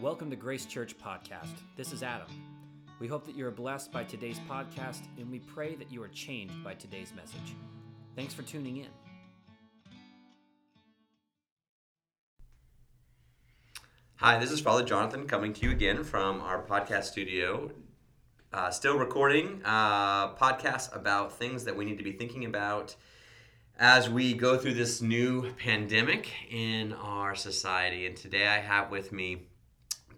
Welcome to Grace Church Podcast. This is Adam. We hope that you are blessed by today's podcast, and we pray that you are changed by today's message. Thanks for tuning in. Hi, this is Father Jonathan coming to you again from our podcast studio. Uh, still recording uh, podcasts about things that we need to be thinking about as we go through this new pandemic in our society. And today I have with me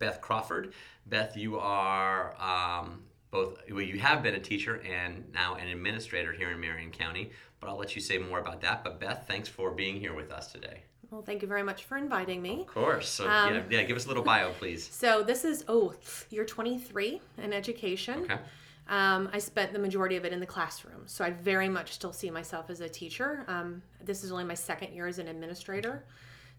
Beth Crawford. Beth, you are um, both, well, you have been a teacher and now an administrator here in Marion County, but I'll let you say more about that. But Beth, thanks for being here with us today. Well, thank you very much for inviting me. Of course. So, Um, yeah, yeah, give us a little bio, please. So, this is, oh, you're 23 in education. Okay. Um, I spent the majority of it in the classroom. So, I very much still see myself as a teacher. Um, this is only my second year as an administrator.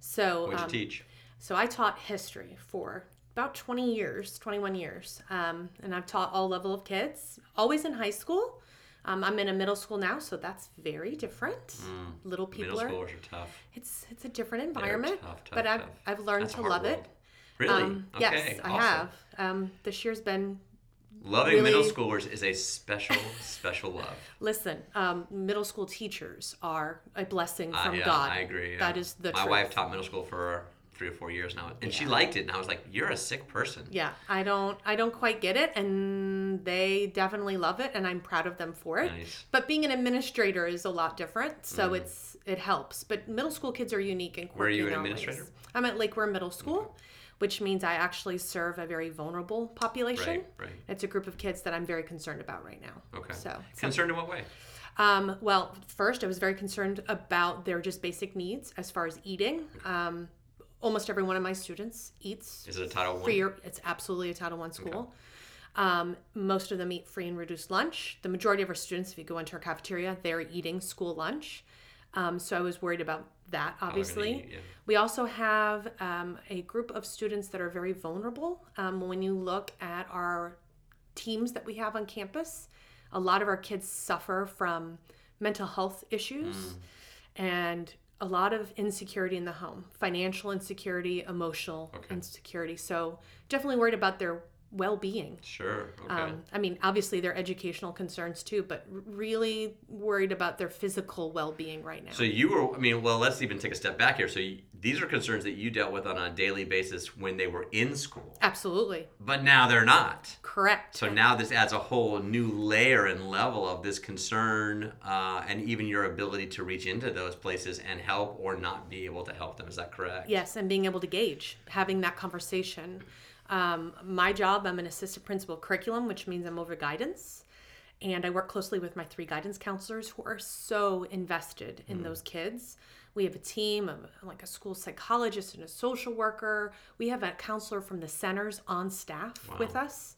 So, What'd you um, teach? So I taught history for about 20 years, 21 years. Um, and I've taught all level of kids, always in high school. Um, I'm in a middle school now, so that's very different. Little people Mm. Middle are schoolers are tough. it's it's a different environment, tough, tough, but I've tough. I've learned That's to love world. it. Really? Um, okay. yes, I have. Um, this year's been Loving middle schoolers is a special, special love. listen. Um, middle school teachers are a blessing Uh, from yeah, God. I agree. That yeah. is the My truth. wife taught middle school for three or four years now, and she liked it. And I was like, "You're a sick person." Yeah, I don't I don't quite get it, and they definitely love it, and I'm proud of them for it. Nice. But being an administrator is a lot different, so it's it helps. But middle school kids are unique and quirky. Mm. Where are you an administrator? ways. I'm at Lake Weir Middle School, which means I actually serve a very vulnerable population. Right, right. It's a group of kids that I'm very concerned about right now. Okay. So, Concerned in what way? um, well, first, I was very concerned about their just basic needs as far as eating. Um, almost every one of my students eats Is it a Title One? free. It's absolutely a Title One school. Um, most of them eat free and reduced lunch. The majority of our students, if you go into our cafeteria, they're eating school lunch. Um, so I was worried about that, obviously. eat, yeah. We also have um, a group of students that are very vulnerable. Um, when you look at our teams that we have on campus, a lot of our kids suffer from mental health issues Mm. and a lot of insecurity in the home financial insecurity, emotional Okay. insecurity. So, definitely worried about their well being. Sure. Okay. Um, I mean, obviously, their educational concerns too, but really worried about their physical well being right now. so you were. I mean, well, let's even take a step back here. So you, these are concerns that you dealt with on a daily basis when they were in school, Absolutely. but now they're not. Correct. So now this adds a whole new layer and level of this concern, uh, and even your ability to reach into those places and help or not be able to help them. Is that correct? Yes, and being able to gauge, having that conversation. Um, my job, I'm an assistant principal curriculum, which means I'm over guidance. And I work closely with my three guidance counselors who are so invested in those kids. We have a team of like a school psychologist and a social worker. We have a counselor from the centers on staff with us.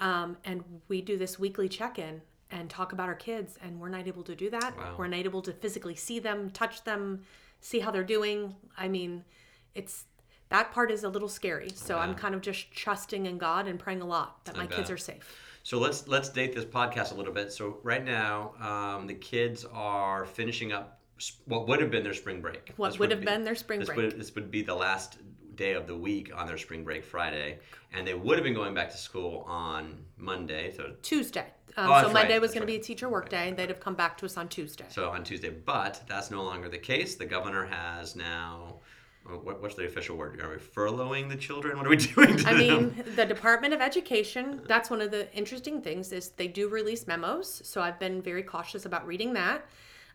Um, and we do this weekly check in and talk about our kids. And we're not able to do that. Wow. We're not able to physically see them, touch them, see how they're doing. I mean, it's that part is a little scary. So I'm kind of just trusting in God and praying a lot that my kids are safe. So let's let's date this podcast a little bit. So right now, um, the kids are finishing up what would have been their spring break. What This would have been their spring this break. Would, this would be the last day of the week on their spring break, Friday, and they would have been going back to school on Monday. So Tuesday. Um, Oh, so Monday right, was going to be a teacher work day. They'd have come back to us on Tuesday. so on Tuesday, but that's no longer the case. The governor has now. What, what's the official word? Are we furloughing the children? What are we doing to I them? mean, the Department of Education, that's one of the interesting things is they do release memos. So I've been very cautious about reading that.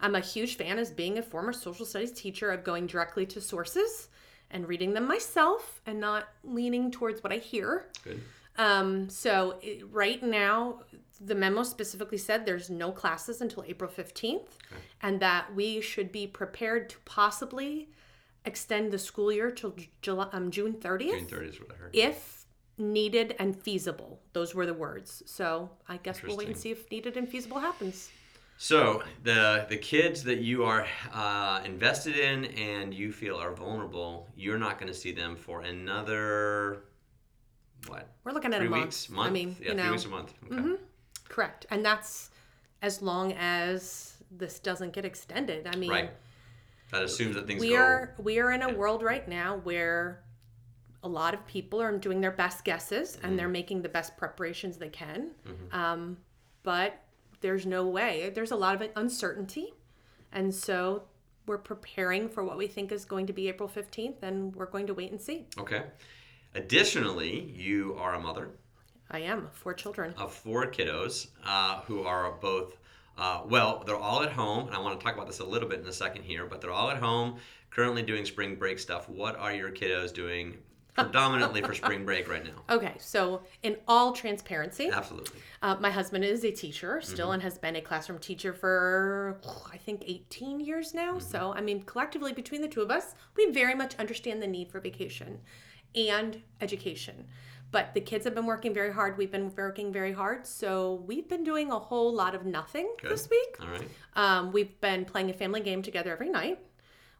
I'm a huge fan as being a former social studies teacher of going directly to sources and reading them myself and not leaning towards what I hear. Good. Um, so it, right now, the memo specifically said there's no classes until April 15th, and that we should be prepared to possibly extend the school year till July, um, June 30th June 30th is what I heard. if needed and feasible. Those were the words. So I guess we'll wait and see if needed and feasible happens. So the the kids that you are uh, invested in and you feel are vulnerable, you're not going to see them for another what? We're looking at Three a month. weeks, month. I mean, yeah, you three know, weeks a month. Okay. correct. And that's as long as this doesn't get extended. I mean, Right. That assumes that things we go. are we are in a world right now where a lot of people are doing their best guesses and they're making the best preparations they can. Um, but there's no way. There's a lot of uncertainty. And so we're preparing for what we think is going to be April 15th and we're going to wait and see. Okay. Additionally, you are a mother I am. Four children. of four kiddos uh, who are both, uh, well, they're all at home, and I want to talk about this a little bit in a second here, but they're all at home, currently doing spring break stuff. What are your kiddos doing predominantly for spring break right now? Okay, so in all transparency, Absolutely. uh, my husband is a teacher still and has been a classroom teacher for, oh, I think, 18 years now. So, I mean, collectively between the two of us, we very much understand the need for vacation and education. But the kids have been working very hard. We've been working very hard. So, we've been doing a whole lot of nothing this week. All right. Um, we've been playing a family game together every night.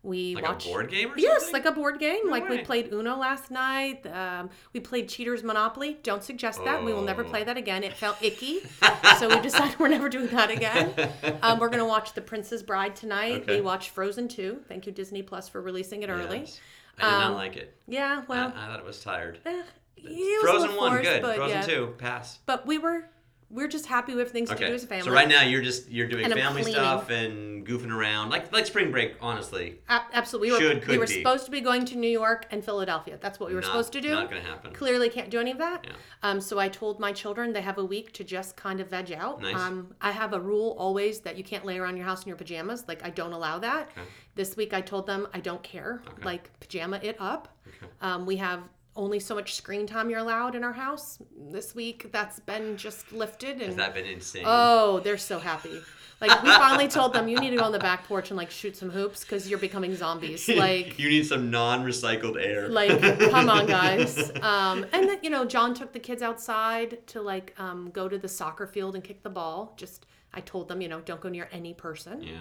We Like watch a board game or Yes, something? like a board game. like we played Uno last night. Um, we played Cheaters Monopoly. Don't suggest that. We will never play that again. It felt icky. so we decided we're never doing that again. Um, we're going to watch The Princess Bride tonight. Okay. We watched Frozen 2. Thank you, Disney Plus, for releasing it early. Yes. I did not like it. Yeah, I, well, I thought it was tired. eh, it was Frozen little one, forced, good. But, Frozen yeah. two, pass. But we were, we're just happy we have things to do as a family. So right now you're just you're doing And family stuff and goofing around, like like spring break. Honestly, A- absolutely. We were, Should, we were be. supposed to be going to New York and Philadelphia. That's what we were Not- supposed to do. not gonna happen. Clearly can't do any of that. Yeah. Um, so I told my children they have a week to just kind of veg out. Nice. Um, I have a rule always that you can't lay around your house in your pajamas. Like I don't allow that. Okay. This week I told them I don't care. Okay. Like pajama it up. Okay. Um, we have only so much screen time you're allowed in our house. This week that's been just lifted and has that been insane? Oh, they're so happy. Like we finally told them you need to go on the back porch and like shoot some hoops because you're becoming zombies. Like you need some non-recycled air. like come on guys. Um and then you know, John took the kids outside to like um go to the soccer field and kick the ball. Just I told them, you know, don't go near any person. yeah.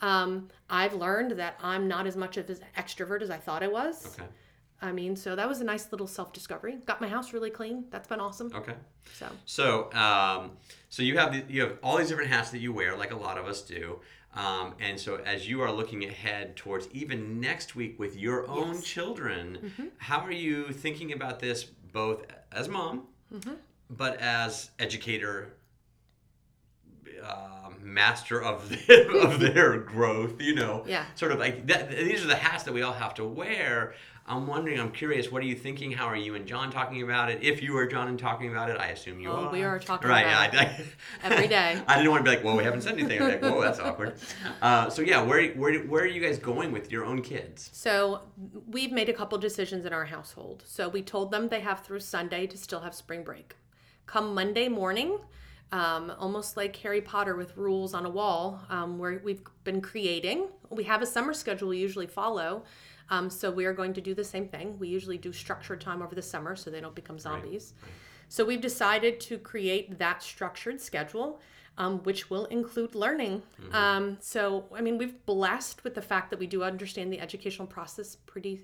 Um I've learned that I'm not as much of an extrovert as I thought I was. Okay. I mean, so that was a nice little self-discovery. Got my house really clean. That's been awesome. Okay. So, So, um, so you have the, you have all these different hats that you wear, like a lot of us do. Um, and so, as you are looking ahead towards even next week with your own Yes. children, Mm-hmm. how are you thinking about this both as mom, Mm-hmm. but as educator, uh, master of their, of their growth? You know, Yeah. sort of like that, these are the hats that we all have to wear. I'm wondering, I'm curious, what are you thinking? How are you and John talking about it? If you are John and talking about it, I assume you are. Oh, are. we are talking right, about yeah, it I, every day. I didn't want to be like, well, we haven't said anything. I'm like, whoa, that's awkward. Uh, so yeah, where, where where are you guys going with your own kids? So we've made a couple decisions in our household. So we told them they have through Sunday to still have spring break. Come Monday morning, um, almost like Harry Potter with rules on a wall, um, where we've been creating. We have a summer schedule we usually follow. Um, so we are going to do the same thing. We usually do structured time over the summer so they don't become zombies. So we've decided to create that structured schedule, um, which will include learning. Um, so, I mean, we've blessed with the fact that we do understand the educational process pretty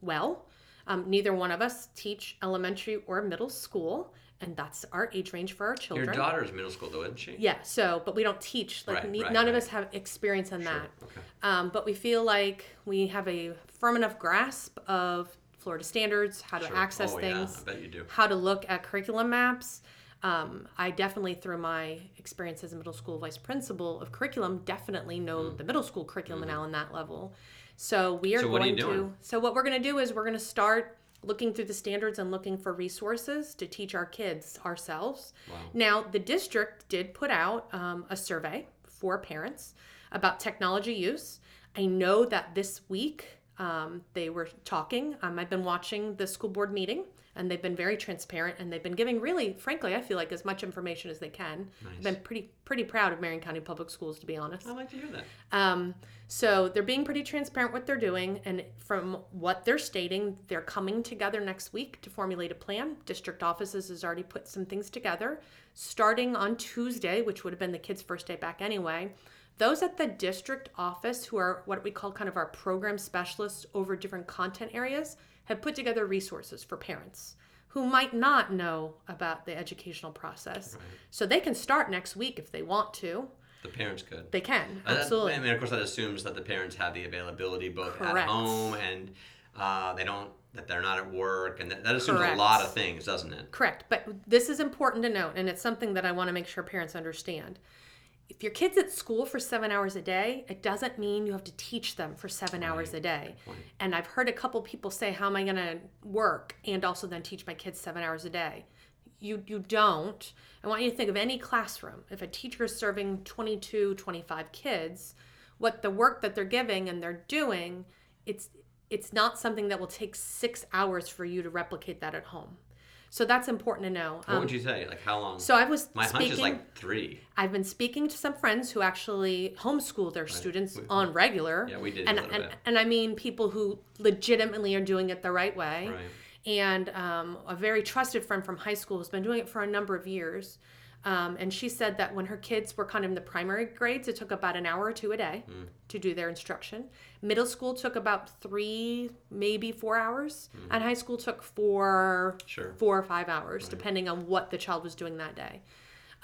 well. Um, neither one of us teach elementary or middle school, and that's our age range for our children. Your daughter's middle school though, isn't she? Yeah, so, but we don't teach. Like, Right, ne- right, none of us have experience in that. Okay. Um, but we feel like we have a firm enough grasp of Florida standards, how to Sure. access oh, Yeah, things, I bet you do. how to look at curriculum maps. Um, I definitely, through my experience as a middle school vice principal of curriculum, definitely know the middle school curriculum now on that level. So we are Mm-hmm. So what are you going to. So what we're going to do is we're going to start looking through the standards and looking for resources to teach our kids ourselves. Wow. Now the district did put out um, a survey for parents about technology use. I know that this week um, they were talking. Um, I've been watching the school board meeting, and they've been very transparent, and they've been giving really, frankly, I feel like as much information as they can. I've been pretty pretty proud of Marion County Public Schools, to be honest. I like to hear that. Um, so they're being pretty transparent what they're doing, and from what they're stating, they're coming together next week to formulate a plan. District offices has already put some things together. Starting on Tuesday, which would have been the kids' first day back anyway, those at the district office who are what we call kind of our program specialists over different content areas have put together resources for parents who might not know about the educational process. So they can start next week if they want to. The parents could. They can, that- absolutely. I mean, of course, that assumes that the parents have the availability both at home and Uh, they don't that they're not at work, and that, that assumes a lot of things, doesn't it? Correct. But this is important to note, and it's something that I want to make sure parents understand. If your kid's at school for seven hours a day, it doesn't mean you have to teach them for seven right. hours a day. And I've heard a couple people say, How am I going to work and also then teach my kids seven hours a day? You, you don't. I want you to think of any classroom. If a teacher is serving 22, 25 kids, what the work that they're giving and they're doing, it's it's not something that will take six hours for you to replicate that at home. So that's important to know. What um, would you say? Like how long? So I was. My speaking, hunch is like three. I've been speaking to some friends who actually homeschool their right. students we, on regular. Yeah, we did. And and, bit. and I mean people who legitimately are doing it the right way. Right. And um, a very trusted friend from high school has been doing it for a number of years. Um, and she said that when her kids were kind of in the primary grades, it took about an hour or two a day mm. to do their instruction. Middle school took about three, maybe four hours, mm. and high school took four, sure. four or five hours, right. depending on what the child was doing that day.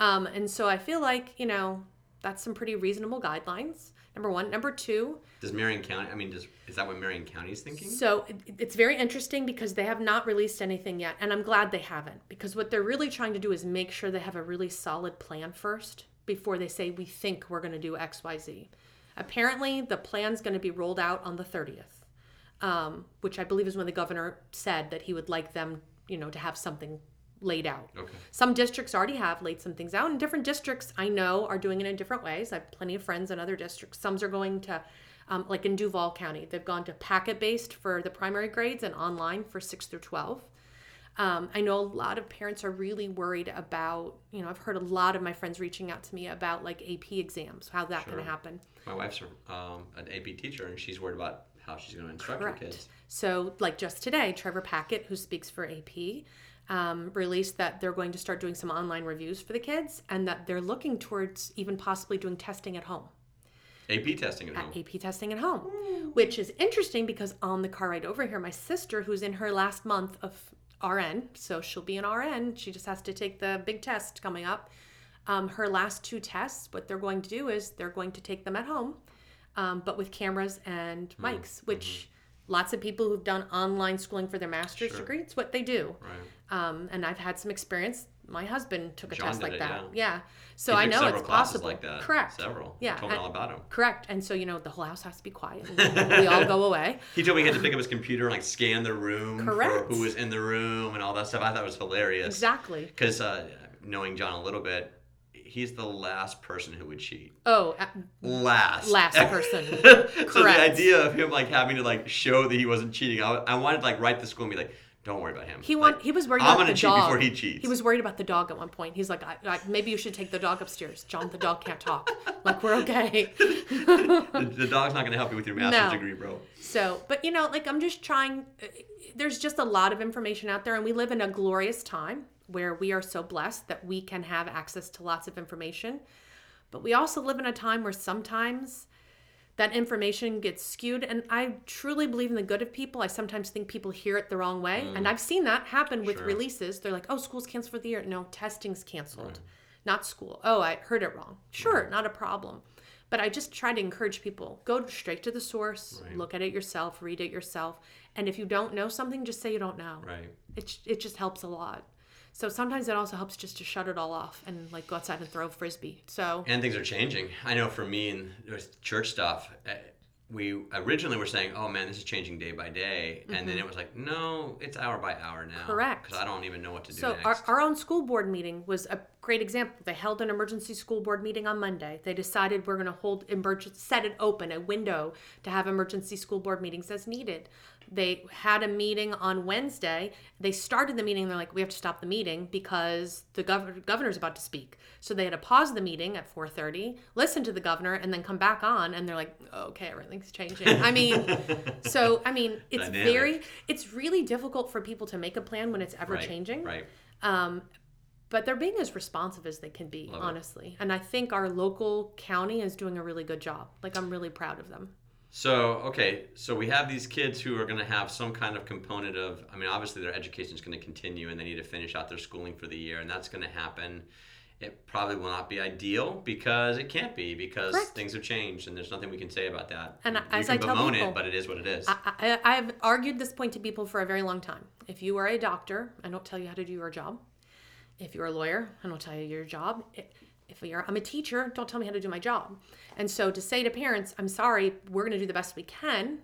Um, and so I feel like you know that's some pretty reasonable guidelines. Number one. Number two. Does Marion County? I mean, does is that what Marion County is thinking? So it's very interesting because they have not released anything yet, and I'm glad they haven't because what they're really trying to do is make sure they have a really solid plan first before they say we think we're going to do X, Y, Z. Apparently, the plan's going to be rolled out on the 30th, um, which I believe is when the governor said that he would like them, you know, to have something laid out. Okay. Some districts already have laid some things out, and different districts I know are doing it in different ways. I have plenty of friends in other districts. Some are going to, um, like in Duval County, they've gone to packet based for the primary grades and online for six through 12. Um, I know a lot of parents are really worried about, you know, I've heard a lot of my friends reaching out to me about like AP exams, how that's sure. going to happen. My wife's um, an AP teacher, and she's worried about how she's going to instruct Correct. her kids. So, like just today, Trevor Packer, who speaks for AP, um, released that they're going to start doing some online reviews for the kids and that they're looking towards even possibly doing testing at home. AP testing at, at home. AP testing at home, which is interesting because on the car ride over here, my sister, who's in her last month of RN, so she'll be an RN, she just has to take the big test coming up. Um, her last two tests, what they're going to do is they're going to take them at home, um, but with cameras and hmm. mics, mm-hmm. which lots of people who've done online schooling for their master's sure. degree, it's what they do. Right. Um, and I've had some experience. My husband took a John test like it, that. Yeah. yeah. So I know it's possible. like that. Correct. Several. Yeah. He told me all about him. Correct. And so you know the whole house has to be quiet. we all go away. He told me he had to pick up his computer and like scan the room Correct. for who was in the room and all that stuff. I thought it was hilarious. Exactly. Because uh, knowing John a little bit, he's the last person who would cheat. Oh, uh, last, last person. so the idea of him like having to like show that he wasn't cheating, I, I wanted to like write the school and be like, don't worry about him. He want, like, he was worried I'm about the dog. before he cheats. He was worried about the dog at one point. He's like, I, I, maybe you should take the dog upstairs. John, the dog can't talk. like we're okay. the, the, dog's not going to help you with your master's no. degree, bro. So, but you know, like I'm just trying. Uh, there's just a lot of information out there, and we live in a glorious time where we are so blessed that we can have access to lots of information. But we also live in a time where sometimes that information gets skewed. And I truly believe in the good of people. I sometimes think people hear it the wrong way. Mm. And I've seen that happen with sure. releases. They're like, oh, school's canceled for the year. No, testing's canceled, right. not school. Oh, I heard it wrong. Sure, right. not a problem. But I just try to encourage people go straight to the source, right. look at it yourself, read it yourself. And if you don't know something, just say you don't know. Right. It, it just helps a lot. So sometimes it also helps just to shut it all off and like go outside and throw a frisbee. So and things are changing. I know for me and church stuff, eh, we originally were saying, "Oh man, this is changing day by day," and mm-hmm. then it was like, "No, it's hour by hour now." Correct. Because I don't even know what to do. So next. our, our own school board meeting was a great example. They held an emergency school board meeting on Monday. They decided we're going to hold emergency, set it open, a window to have emergency school board meetings as needed. They had a meeting on Wednesday. They started the meeting. They're like, we have to stop the meeting because the gov- governor's about to speak. So they had to pause the meeting at 4:30, listen to the governor, and then come back on. And they're like, okay, everything's changing. I mean, so I mean, it's Dynamic. very, it's really difficult for people to make a plan when it's ever right, changing. Right. Um, but they're being as responsive as they can be, Love honestly. It. And I think our local county is doing a really good job. Like I'm really proud of them. So, okay, so we have these kids who are going to have some kind of component of, I mean, obviously their education is going to continue and they need to finish out their schooling for the year, and that's going to happen. it probably will not be ideal because it can't be because Correct. things have changed and there's nothing we can say about that. And we as can I tell bemoan people- it, but it is what it is. I, I, I've argued this point to people for a very long time. If you are a doctor, I don't tell you how to do your job. If you're a lawyer, I don't tell you your job. If you're, I'm a teacher, don't tell me how to do my job. And so to say to parents, I'm sorry, we're going to do the best we can,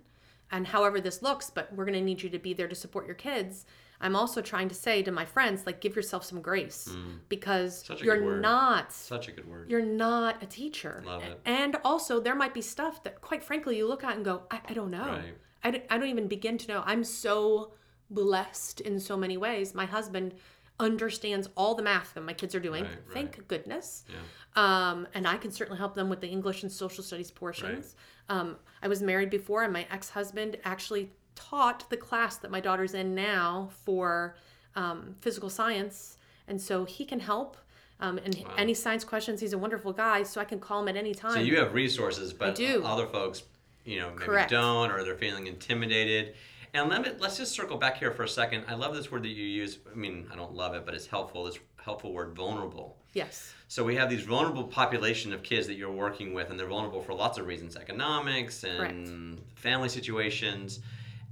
and however this looks, but we're going to need you to be there to support your kids. I'm also trying to say to my friends, like, give yourself some grace because Mm. Such a you're good word. not Such a good word. you're not a teacher. Love it. And also, there might be stuff that, quite frankly, you look at and go, I, I don't know. Right. I, don't, I don't even begin to know. I'm so blessed in so many ways. My husband understands all the math that my kids are doing. Right, right. Thank goodness. Yeah. Um, and I can certainly help them with the English and social studies portions. Um, I was married before, and my ex husband actually taught the class that my daughter's in now for um, physical science. And so he can help. Um, and any science questions, he's a wonderful guy, so I can call him at any time. So you have resources, but do. other folks, you know, maybe Correct. don't, or they're feeling intimidated. And let me, let's just circle back here for a second. I love this word that you use. I mean, I don't love it, but it's helpful. This helpful word, vulnerable. yes. So we have these vulnerable population of kids that you're working with, and they're vulnerable for lots of reasons, economics and family situations.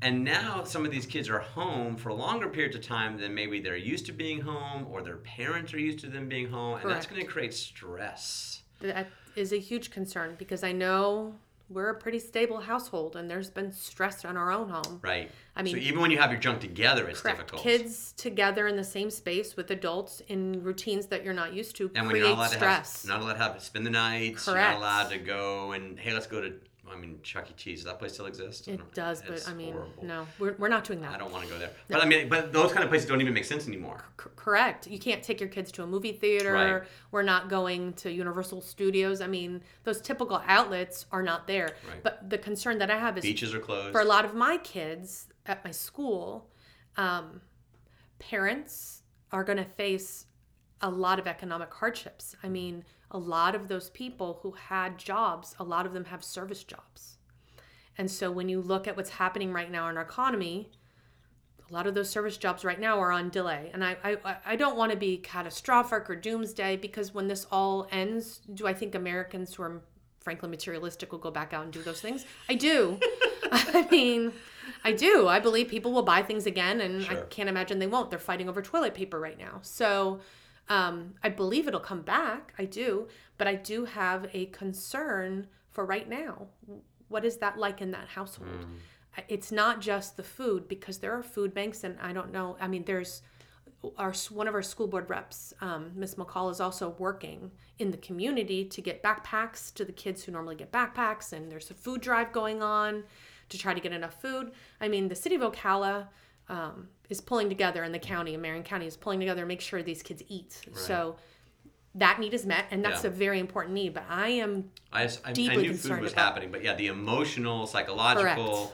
And now some of these kids are home for longer periods of time than maybe they're used to being home, or their parents are used to them being home, and that's going to create stress. That is a huge concern because I know we're a pretty stable household and there's been stress in our own home. Right. I mean- so even when you have your junk together, it's Correct. difficult. Kids together in the same space with adults in routines that you're not used to and when you're not allowed stress. to have, not allowed to have spend the night. You're not allowed to go and hey, let's go to. I mean, Chuck E. Cheese. Does that place still exist? It does, but I mean, horrible. no, we're, we're not doing that. I don't want to go there. But I mean, but those kind of places don't even make sense anymore. C- correct. You can't take your kids to a movie theater. Right. We're not going to Universal Studios. I mean, those typical outlets are not there. Right. But the concern that I have is Beaches are closed. for a lot of my kids at my school, um, parents are going to face a lot of economic hardships. I mean, a lot of those people who had jobs, a lot of them have service jobs. And so when you look at what's happening right now in our economy, a lot of those service jobs right now are on delay. And I, I, I don't want to be catastrophic or doomsday because when this all ends, do I think Americans who are frankly materialistic will go back out and do those things? I do. I mean, I do. I believe people will buy things again, and I can't imagine they won't. They're fighting over toilet paper right now. So um, I believe it'll come back. I do. But I do have a concern for right now. What is that like in that household? I- It's not just the food because there are food banks, and I don't know. I mean, there's our one of our school board reps, um, Miss McCall, is also working in the community to get backpacks to the kids who normally get backpacks, and there's a food drive going on to try to get enough food. I mean, the city of Ocala um, is pulling together, in the county, and Marion County is pulling together to make sure these kids eat. So that need is met, and that's Yeah. a very important need. But I am I, just- I, I deeply knew food was about- happening, but yeah, the emotional, psychological, Correct.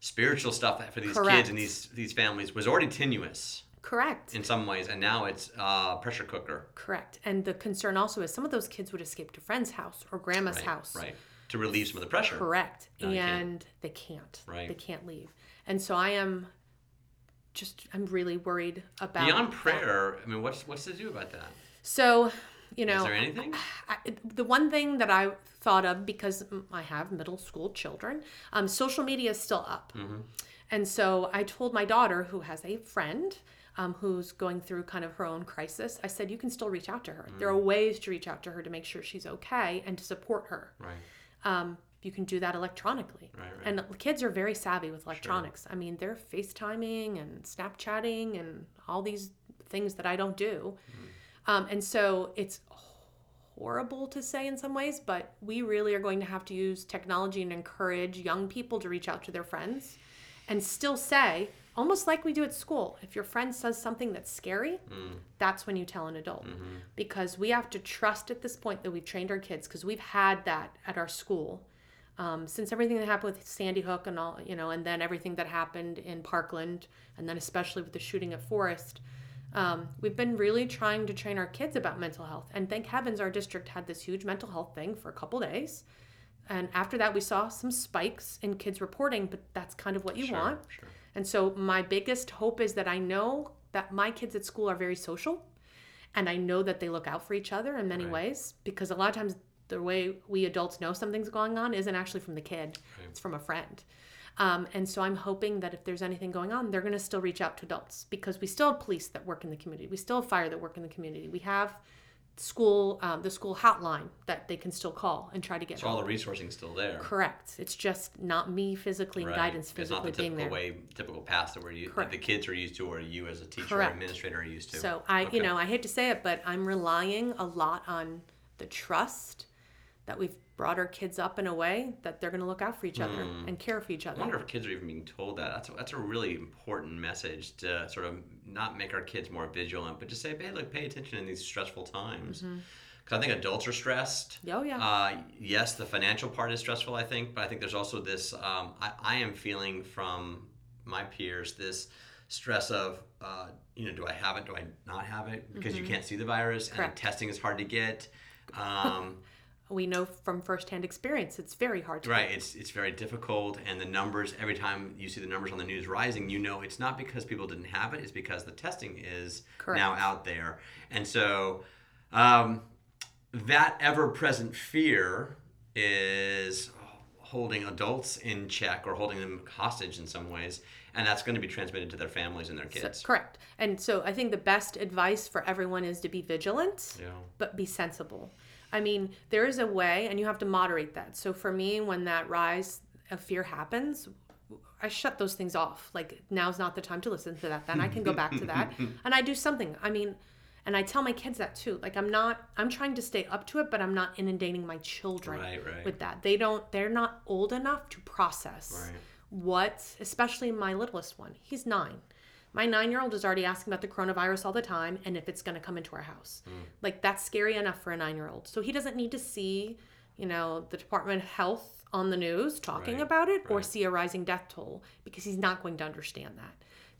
spiritual stuff for these kids and these these families was already tenuous correct. in some ways, and now it's uh, pressure cooker. Correct. And the concern also is some of those kids would escape to friend's house or grandma's Right, house. right, to relieve some of the pressure. Correct. No, they can't. and they can't. Right. They can't leave. And so I am just I'm really worried about Beyond that. prayer, I mean, what's what's to do about that? So, you know, Is there anything? I, the one thing that I thought of because I have middle school children, um, social media is still up, Mm-hmm. and so I told my daughter who has a friend um, who's going through kind of her own crisis. I said you can still reach out to her. There are Mm. ways to reach out to her to make sure she's okay and to support her. Right. Um, you can do that electronically. Right, right. And kids are very savvy with electronics. I mean, they're FaceTiming and Snapchatting and all these things that I don't do. Mm-hmm. Um, and so it's horrible to say in some ways, but we really are going to have to use technology and encourage young people to reach out to their friends and still say, almost like we do at school, if your friend says something that's scary, that's when you tell an adult. Because we have to trust at this point that we've trained our kids, because we've had that at our school. Um, since everything that happened with Sandy Hook and all, you know, and then everything that happened in Parkland, and then especially with the shooting at Forest, um, we've been really trying to train our kids about mental health. And thank heavens our district had this huge mental health thing for a couple days. And after that, we saw some spikes in kids reporting, but that's kind of what you Sure, want. sure. And so my biggest hope is that I know that my kids at school are very social and I know that they look out for each other in many Right. ways because a lot of times the way we adults know something's going on isn't actually from the kid, Right. it's from a friend. Um, and so I'm hoping that if there's anything going on, they're going to still reach out to adults because we still have police that work in the community. We still have fire that work in the community. We have school, um, the school hotline that they can still call and try to get So all the resourcing still there. Correct. It's just not me physically Right. guidance It's not physically the being typical way, typical path that we're u- that Correct. the kids are used to, or you as a teacher or administrator are used to. So I, Okay. you know, I hate to say it, but I'm relying a lot on the trust that we've brought our kids up in a way that they're going to look out for each other and care for each other. I wonder if kids are even being told that. That's a, that's a really important message to sort of not make our kids more vigilant, but just say, hey, look, pay attention in these stressful times. Because I think adults are stressed. Mm-hmm. Oh, yeah. Uh, yes, the financial part is stressful, I think, but I think there's also this. Um, I, I am feeling from my peers this stress of, uh, you know, do I have it? Do I not have it? Because you can't see the virus, and Mm-hmm. Testing is hard to get. Um, We know from firsthand experience it's very hard to Right, it's it's very difficult, and the numbers every time you see the numbers on the news rising, you know it's not because people didn't have it; it's because the testing is Correct. now out there, and so um, that ever-present fear is holding adults in check or holding them hostage in some ways, and that's going to be transmitted to their families and their So- kids. correct. And so I think the best advice for everyone is to be vigilant, Yeah. but be sensible. I mean, there is a way, and you have to moderate that. So for me, when that rise of fear happens, I shut those things off. Like now's not the time to listen to that. Then I can go back to that, and I do something. I mean, and I tell my kids that too. Like I'm not. I'm trying to stay up to it, but I'm not inundating my children Right, right. with that. They don't. They're not old enough to process Right. What, especially my littlest one. He's nine. My nine year old is already asking about the coronavirus all the time and if it's going to come into our house. Mm. Like, that's scary enough for a nine year old. So he doesn't need to see, you know, the Department of Health on the news talking Right, about it or see a rising death toll because he's not going to understand that.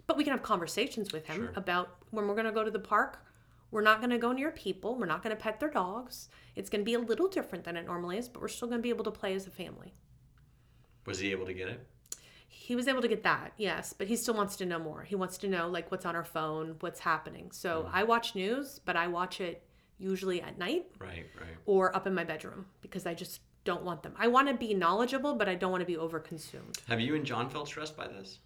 But we can have conversations with him Sure. about when we're going to go to the park. We're not going to go near people. We're not going to pet their dogs. It's going to be a little different than it normally is, but we're still going to be able to play as a family. Was he able to get it? He was able to get that, yes, but he still wants to know more. He wants to know like what's on our phone, what's happening. So Mm. I watch news, but I watch it usually at night Right, right. or up in my bedroom because I just don't want them. I want to be knowledgeable, but I don't want to be overconsumed. Have you and John felt stressed by this?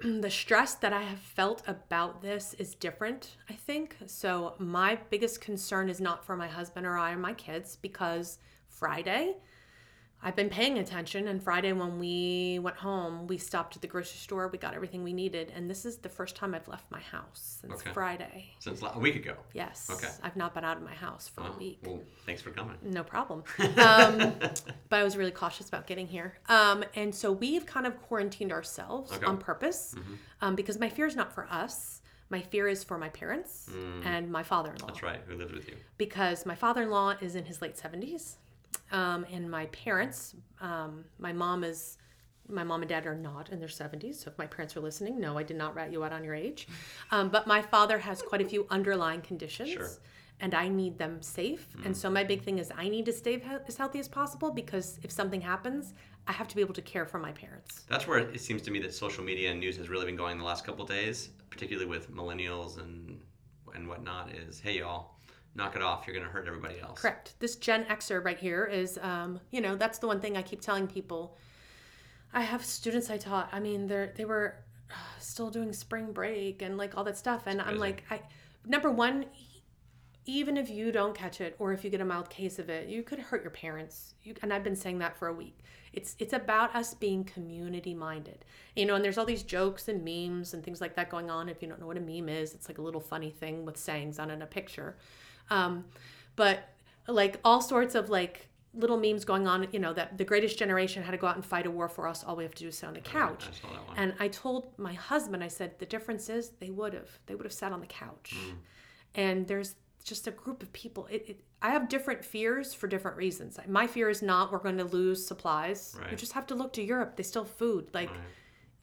the stress that I have felt about this is different, I think. So my biggest concern is not for my husband or I or my kids because Friday I've been paying attention and Friday when we went home, we stopped at the grocery store, we got everything we needed, and this is the first time I've left my house since Okay. Friday. Since a week ago. Yes. Okay. I've not been out of my house for Oh, a week. Well, thanks for coming. No problem. Um, but I was really cautious about getting here. Um, and so we've kind of quarantined ourselves Okay. on purpose um, because my fear is not for us. My fear is for my parents and my father in law. That's right. Who lives with you? Because my father in law is in his late 70s. Um, and my parents, um, my mom is. My mom and dad are not in their 70s. So if my parents are listening, no, I did not rat you out on your age. Um, but my father has quite a few underlying conditions Sure. and I need them safe. And so my big thing is I need to stay as healthy as possible because if something happens, I have to be able to care for my parents. That's where it seems to me that social media and news has really been going the last couple days, particularly with millennials and and whatnot. Is hey y'all, knock it off. You're gonna hurt everybody else. Correct. This Gen Xer right here is, um, you know, that's the one thing I keep telling people. I have students I taught. I mean, they're they were uh, still doing spring break and like all that stuff, and I'm like, I number one, even if you don't catch it or if you get a mild case of it, you could hurt your parents. You, and I've been saying that for a week. It's it's about us being community minded, you know. And there's all these jokes and memes and things like that going on. If you don't know what a meme is, it's like a little funny thing with sayings on it in a picture. Um, but like all sorts of like little memes going on, you know, that the greatest generation had to go out and fight a war for us. All we have to do is sit on the couch. I saw that one. And I told my husband, I said, the difference is they would have. They would have sat on the couch. And there's just a group of people. It, it, I have different fears for different reasons. My fear is not we're going to lose supplies. You just have to look to Europe. They still have food. Like Right.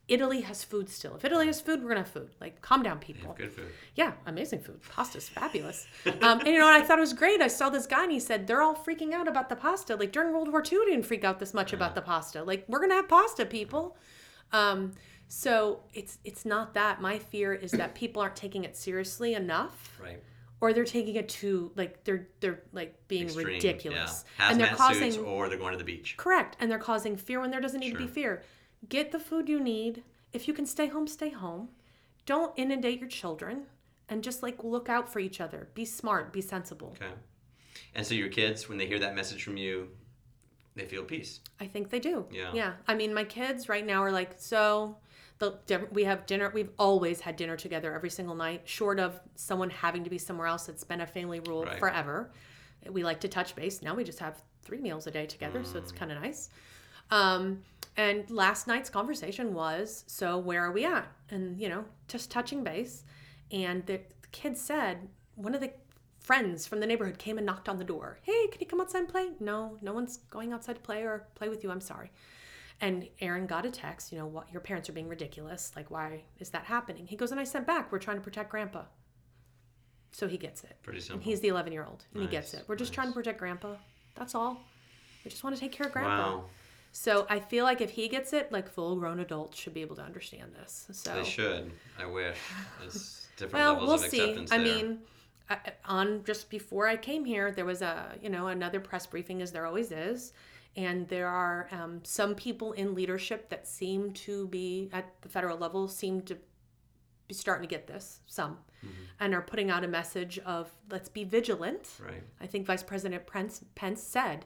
Italy has food still. If Italy has food, we're going to have food. Like calm down, people. good food. Yeah, amazing food. Pasta's fabulous. Um, and you know, and I thought it was great. I saw this guy and he said they're all freaking out about the pasta. Like during World War II, didn't freak out this much about the pasta. Like we're gonna have pasta, people. Um, so it's it's not that. My fear is that people aren't taking it seriously enough, Right. or they're taking it too like they're they're like being Extreme, ridiculous, Yeah. and they're causing suits or they're going to the beach. correct, and they're causing fear when there doesn't need to be fear. Get the food you need. If you can stay home, stay home. Don't inundate your children, and just like look out for each other. Be smart. Be sensible. Okay. And so your kids, when they hear that message from you, they feel peace. I think they do. Yeah. Yeah. I mean, my kids right now are like, so the we have dinner. We've always had dinner together every single night, short of someone having to be somewhere else. It's been a family rule Right. forever. We like to touch base. Now we just have three meals a day together, so Mm. it's kind of nice. Um, and last night's conversation was, so where are we at? And you know, just touching base. And the, kid said, one of the friends from the neighborhood came and knocked on the door. Hey, can you come outside and play? No, no one's going outside to play or play with you. I'm sorry. And Aaron got a text, you know, what your parents are being ridiculous. Like, why is that happening? He goes, and I sent back, we're trying to protect grandpa. So he gets it. Pretty And simple. he's the 11 year old, and he gets it. We're just nice. trying to protect grandpa. That's all. We just want to take care of grandpa. Wow. So I feel like if he gets it, like full grown adults should be able to understand this. So They should. I wish. There's different well, levels we'll of see. acceptance I mean, I- on just before I came here, there was a you know another press briefing, as there always is, and there are um, some people in leadership that seem to be at the federal level seem to be starting to get this some, Mm-hmm. and are putting out a message of let's be vigilant. right. I think Vice President Pence, Pence said,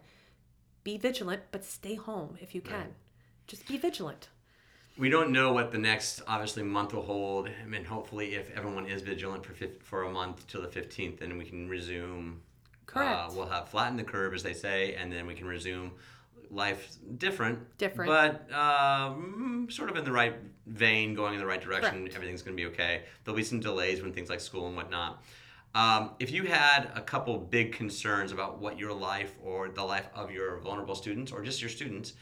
"Be vigilant, but stay home if you can. Right. Just be vigilant." We don't know what the next obviously month will hold. I mean, hopefully, if everyone is vigilant for for a month till the fifteenth, then we can resume. Correct. Uh, we'll have flattened the curve, as they say, and then we can resume life different, Different. but um, sort of in the right vein, going in the right direction. Correct. Everything's going to be okay. There'll be some delays when things like school and whatnot. Um, if you had a couple big concerns about what your life or the life of your vulnerable students or just your students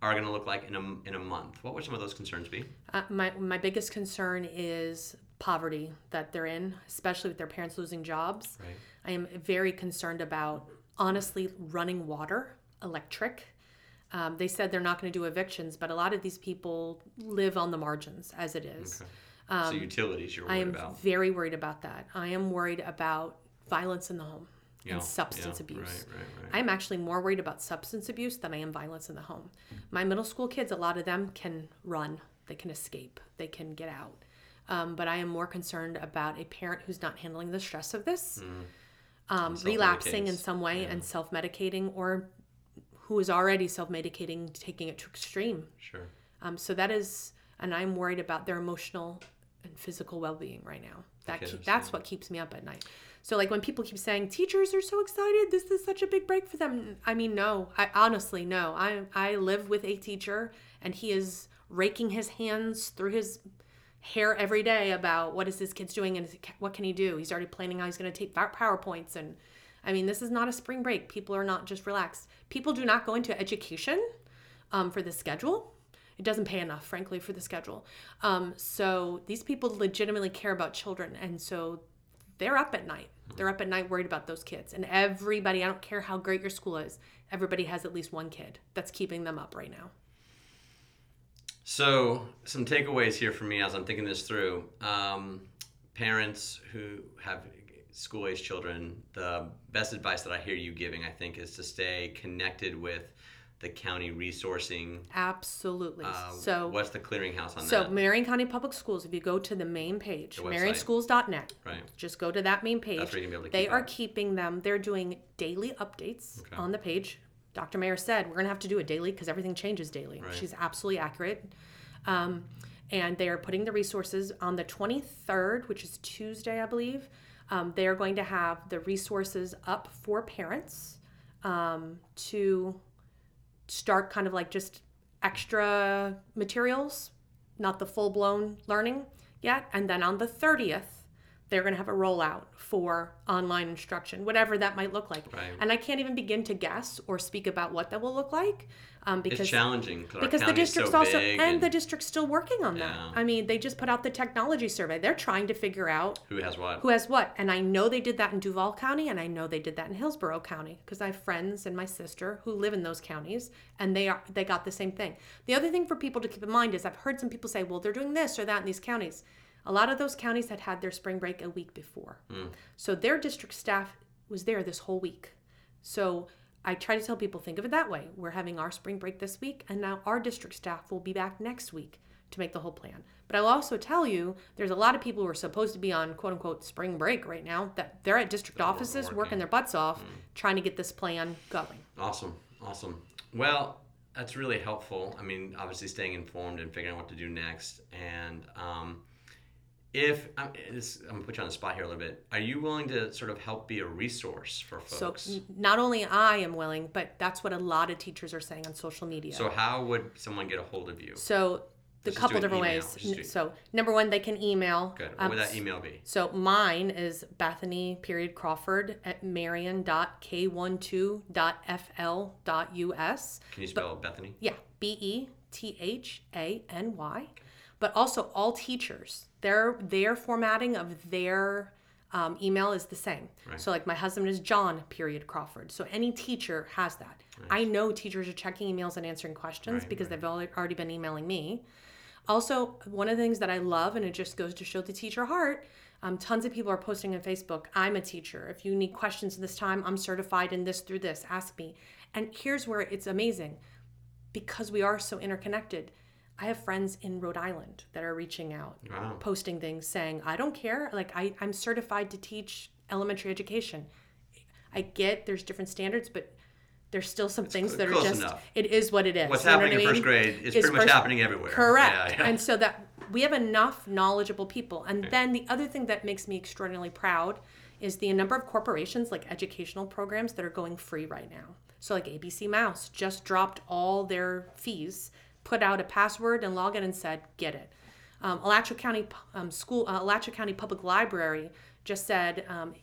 are going to look like in a, in a month, what would some of those concerns be? Uh, my my biggest concern is poverty that they're in, especially with their parents losing jobs. Right. I am very concerned about honestly running water, electric. Um, they said they're not going to do evictions, but a lot of these people live on the margins as it is. So utilities you're Um, I am about. very worried about that. I am worried about violence in the home Yeah, and substance yeah, abuse. Right, right, right. I'm actually more worried about substance abuse than I am violence in the home. My middle school kids, a lot of them can run, they can escape, they can get out. Um, but I am more concerned about a parent who's not handling the stress of this, um, relapsing in some way and self medicating, or who is already self medicating, taking it to extreme. Sure. Um, so that is, and I'm worried about their emotional and physical well being right now. That keep, that's what keeps me up at night. So like when people keep saying teachers are so excited, this is such a big break for them. I mean, no, I honestly no. I I live with a teacher, and he is raking his hands through his hair every day about what is this kid's doing and is what can he do. He's already planning how he's going to take pow- powerpoints and. I mean, this is not a spring break. People are not just relaxed. People do not go into education um, for the schedule. It doesn't pay enough, frankly, for the schedule. Um, so these people legitimately care about children, and so they're up at night. They're up at night worried about those kids. And everybody, I don't care how great your school is, everybody has at least one kid that's keeping them up right now. So, some takeaways here for me as I'm thinking this through. Um, parents who have school age children, the best advice that I hear you giving, I think, is to stay connected with the county resourcing. Absolutely. Uh, so, what's the clearinghouse on so that? So Marion County Public Schools, if you go to the main page, The marionschools.net, Right. just go to that main page. That's where you're be able to they keep are up. keeping them. They're doing daily updates Okay. on the page. Dr. Maier said we're gonna have to do it daily because everything changes daily. Right. She's absolutely accurate. Um, and they are putting the resources on the 23rd, which is Tuesday, I believe. Um, they are going to have the resources up for parents um, to start kind of like just extra materials, not the full blown learning yet. And then on the 30th, they're going to have a rollout for online instruction, whatever that might look like. Right. And I can't even begin to guess or speak about what that will look like um, because It's challenging because the district's so also big and, the district's still working on that. Yeah. I mean, they just put out the technology survey. They're trying to figure out who has what. who has what. And I know they did that in Duval County, and I know they did that in Hillsborough County because I have friends and my sister who live in those counties, and they are they got the same thing. The other thing for people to keep in mind is I've heard some people say, well, they're doing this or that in these counties. A lot of those counties had had their spring break a week before, so their district staff was there this whole week. So I try to tell people think of it that way. We're having our spring break this week, and now our district staff will be back next week to make the whole plan. But I'll also tell you there's a lot of people who are supposed to be on quote unquote spring break right now that they're at district offices working. working. their butts off trying to get this plan going. Awesome, awesome. Well, that's really helpful. I mean, obviously staying informed and figuring out what to do next. And um, if I'm, this, I'm gonna put you on the spot here a little bit, are you willing to sort of help be a resource for folks? n- not only I am willing, but that's what a lot of teachers are saying on social media. So how would someone get a hold of you? So the Let's couple different email. ways. Do- So number one, they can email. Good. What um, would that email be? So mine is Bethany period Crawford at marion marion.k12.fl.us. Can you spell Bethany? Yeah, B E T H A N Y. But also all teachers, their their formatting of their um, email is the same. So like my husband is John period Crawford. So any teacher has that. I know teachers are checking emails and answering questions Right, because they've already been emailing me. Also, one of the things that I love, and it just goes to show the teacher heart, um, tons of people are posting on Facebook, I'm a teacher. If you need questions this time, I'm certified in this through this. Ask me. And here's where it's amazing because we are so interconnected. I have friends in Rhode Island that are reaching out, Wow. posting things saying, I don't care. Like, I, I'm certified to teach elementary education. I get there's different standards, but there's still some things that are just, enough. it is what it is. What's You know what happening I in first grade is Is pretty much happening everywhere. Correct. Yeah, yeah. And so that we have enough knowledgeable people. And then the other thing that makes me extraordinarily proud is the number of corporations like educational programs that are going free right now. So like ABC Mouse just dropped all their fees, put out a password and login and said, "Get it." Um, Alachua County um, School, uh, Alachua County Public Library just said, um,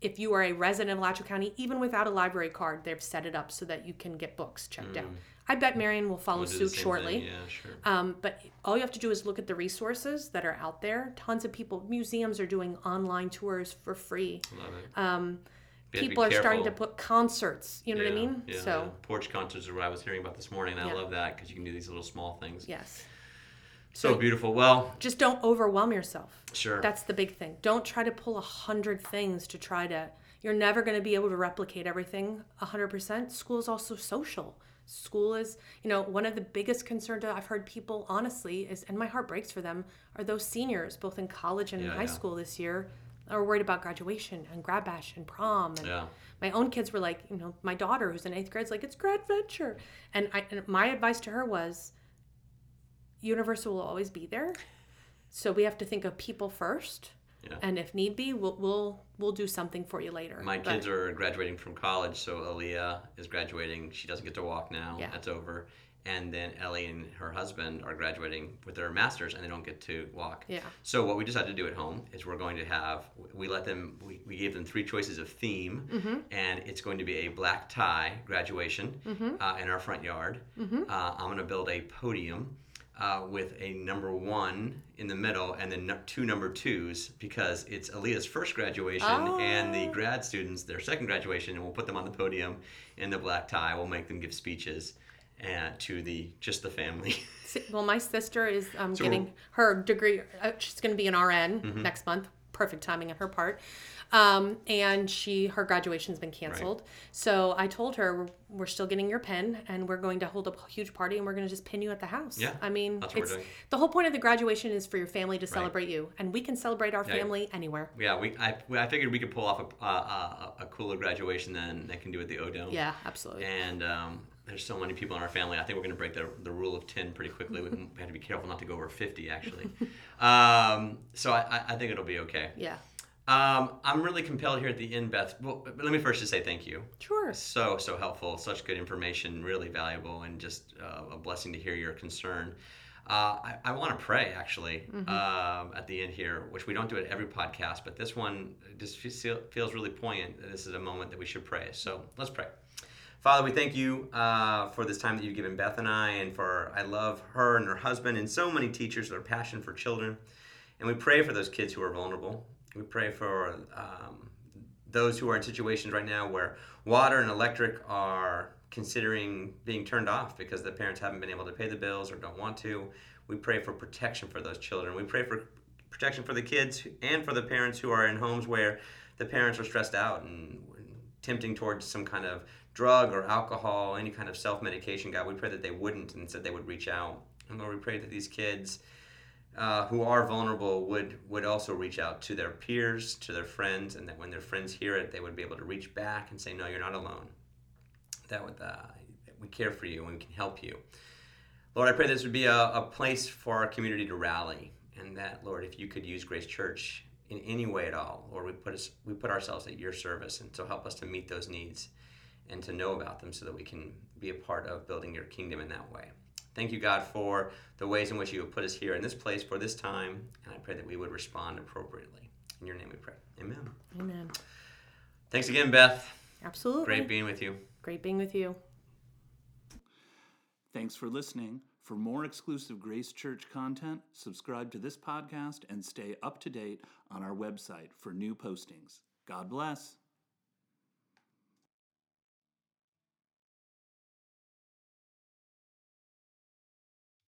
if you are a resident of Alachua County, even without a library card, they've set it up so that you can get books checked out. I bet Marion will follow Mm. We'll suit shortly. thing. Yeah, sure. Um, but all you have to do is look at the resources that are out there. Tons of people, museums are doing online tours for free. Love it. Um, You have to be people are starting to put concerts. You know what I mean? Yeah, so yeah. porch concerts are what I was hearing about this morning, and Yeah. I love that because you can do these little small things. yes, So beautiful. Well, just don't overwhelm yourself. sure. That's the big thing. Don't try to pull a hundred things to try to. You're never going to be able to replicate everything a hundred percent. School is also social. School is, you know, one of the biggest concerns I've heard people honestly is, and my heart breaks for them, are those seniors, both in college and in high yeah. school this year, are worried about graduation and grad bash and prom. And yeah. my own kids were like, you know, my daughter who's in eighth grade is like, it's Gradventure. And, I, and my advice to her was, Universal will always be there. So we have to think of people first. Yeah. And if need be, we'll, we'll, we'll do something for you later. My But- kids are graduating from college, so Aaliyah is graduating. She doesn't get to walk now. Yeah. That's over. And then Ellie and her husband are graduating with their masters, and they don't get to walk. Yeah. So what we decided to do at home is we're going to have we let them we, we gave them three choices of theme, Mm-hmm. and it's going to be a black tie graduation uh, in our front yard. Mm-hmm. Uh, I'm going to build a podium. Uh, with a number one in the middle and then two number twos because it's Aaliyah's first graduation and the Oh. grad students their second graduation and we'll put them on the podium in the black tie. We'll make them give speeches and to the just the family. Well, my sister is um, So- getting her degree. Uh, she's going to be an RN Mm-hmm. next month. Perfect timing on her part. Um, and she her graduation's been canceled. So I told her we're, we're still getting your pin, and we're going to hold a huge party, and we're going to just pin you at the house. Yeah, I mean, that's what we're it's doing. the whole point of the graduation is for your family to celebrate you, and we can celebrate our Yeah. family anywhere. yeah, we I, I figured we could pull off a, a, a, a cooler graduation than they can do at the O Dome. Yeah, absolutely. And um, there's so many people in our family. I think we're going to break the, the rule of 10 pretty quickly. We, have to be careful not to go over 50, actually. um, so I, I- think it'll be okay. yeah, Um, I'm really compelled here at the end, Beth. Well, let me first just say thank you. sure. So, so helpful. Such good information, really valuable, and just uh, a blessing to hear your concern. Uh, I, I want to pray actually um, at the end here, which we don't do at every podcast, but this one just feels really poignant. This is a moment that we should pray. So let's pray. Father, we thank you uh, for this time that you've given Beth and I, and for I love her and her husband, and so many teachers that are passionate for children. And we pray for those kids who are vulnerable. We pray for um, those who are in situations right now where water and electric are considering being turned off because the parents haven't been able to pay the bills or don't want to. We pray for protection for those children. We pray for protection for the kids and for the parents who are in homes where the parents are stressed out and tempting towards some kind of drug or alcohol, any kind of self medication. God, we pray that they wouldn't and instead they would reach out. And Lord, we pray that these kids uh, who are vulnerable would would also reach out to their peers, to their friends, and that when their friends hear it, they would be able to reach back and say, "No, you're not alone. That would uh, we care for you and we can help you." Lord, I pray this would be a, a place for our community to rally, and that Lord, if you could use Grace Church in any way at all, Lord, we put us we put ourselves at your service, and so help us to meet those needs and to know about them, so that we can be a part of building your kingdom in that way. Thank you, God, for the ways in which you have put us here in this place for this time, and I pray that we would respond appropriately. In your name we pray. Amen. Amen. Thanks again, Beth. Absolutely. Great being with you. Great being with you. Thanks for listening. For more exclusive Grace Church content, subscribe to this podcast and stay up to date on our website for new postings. God bless.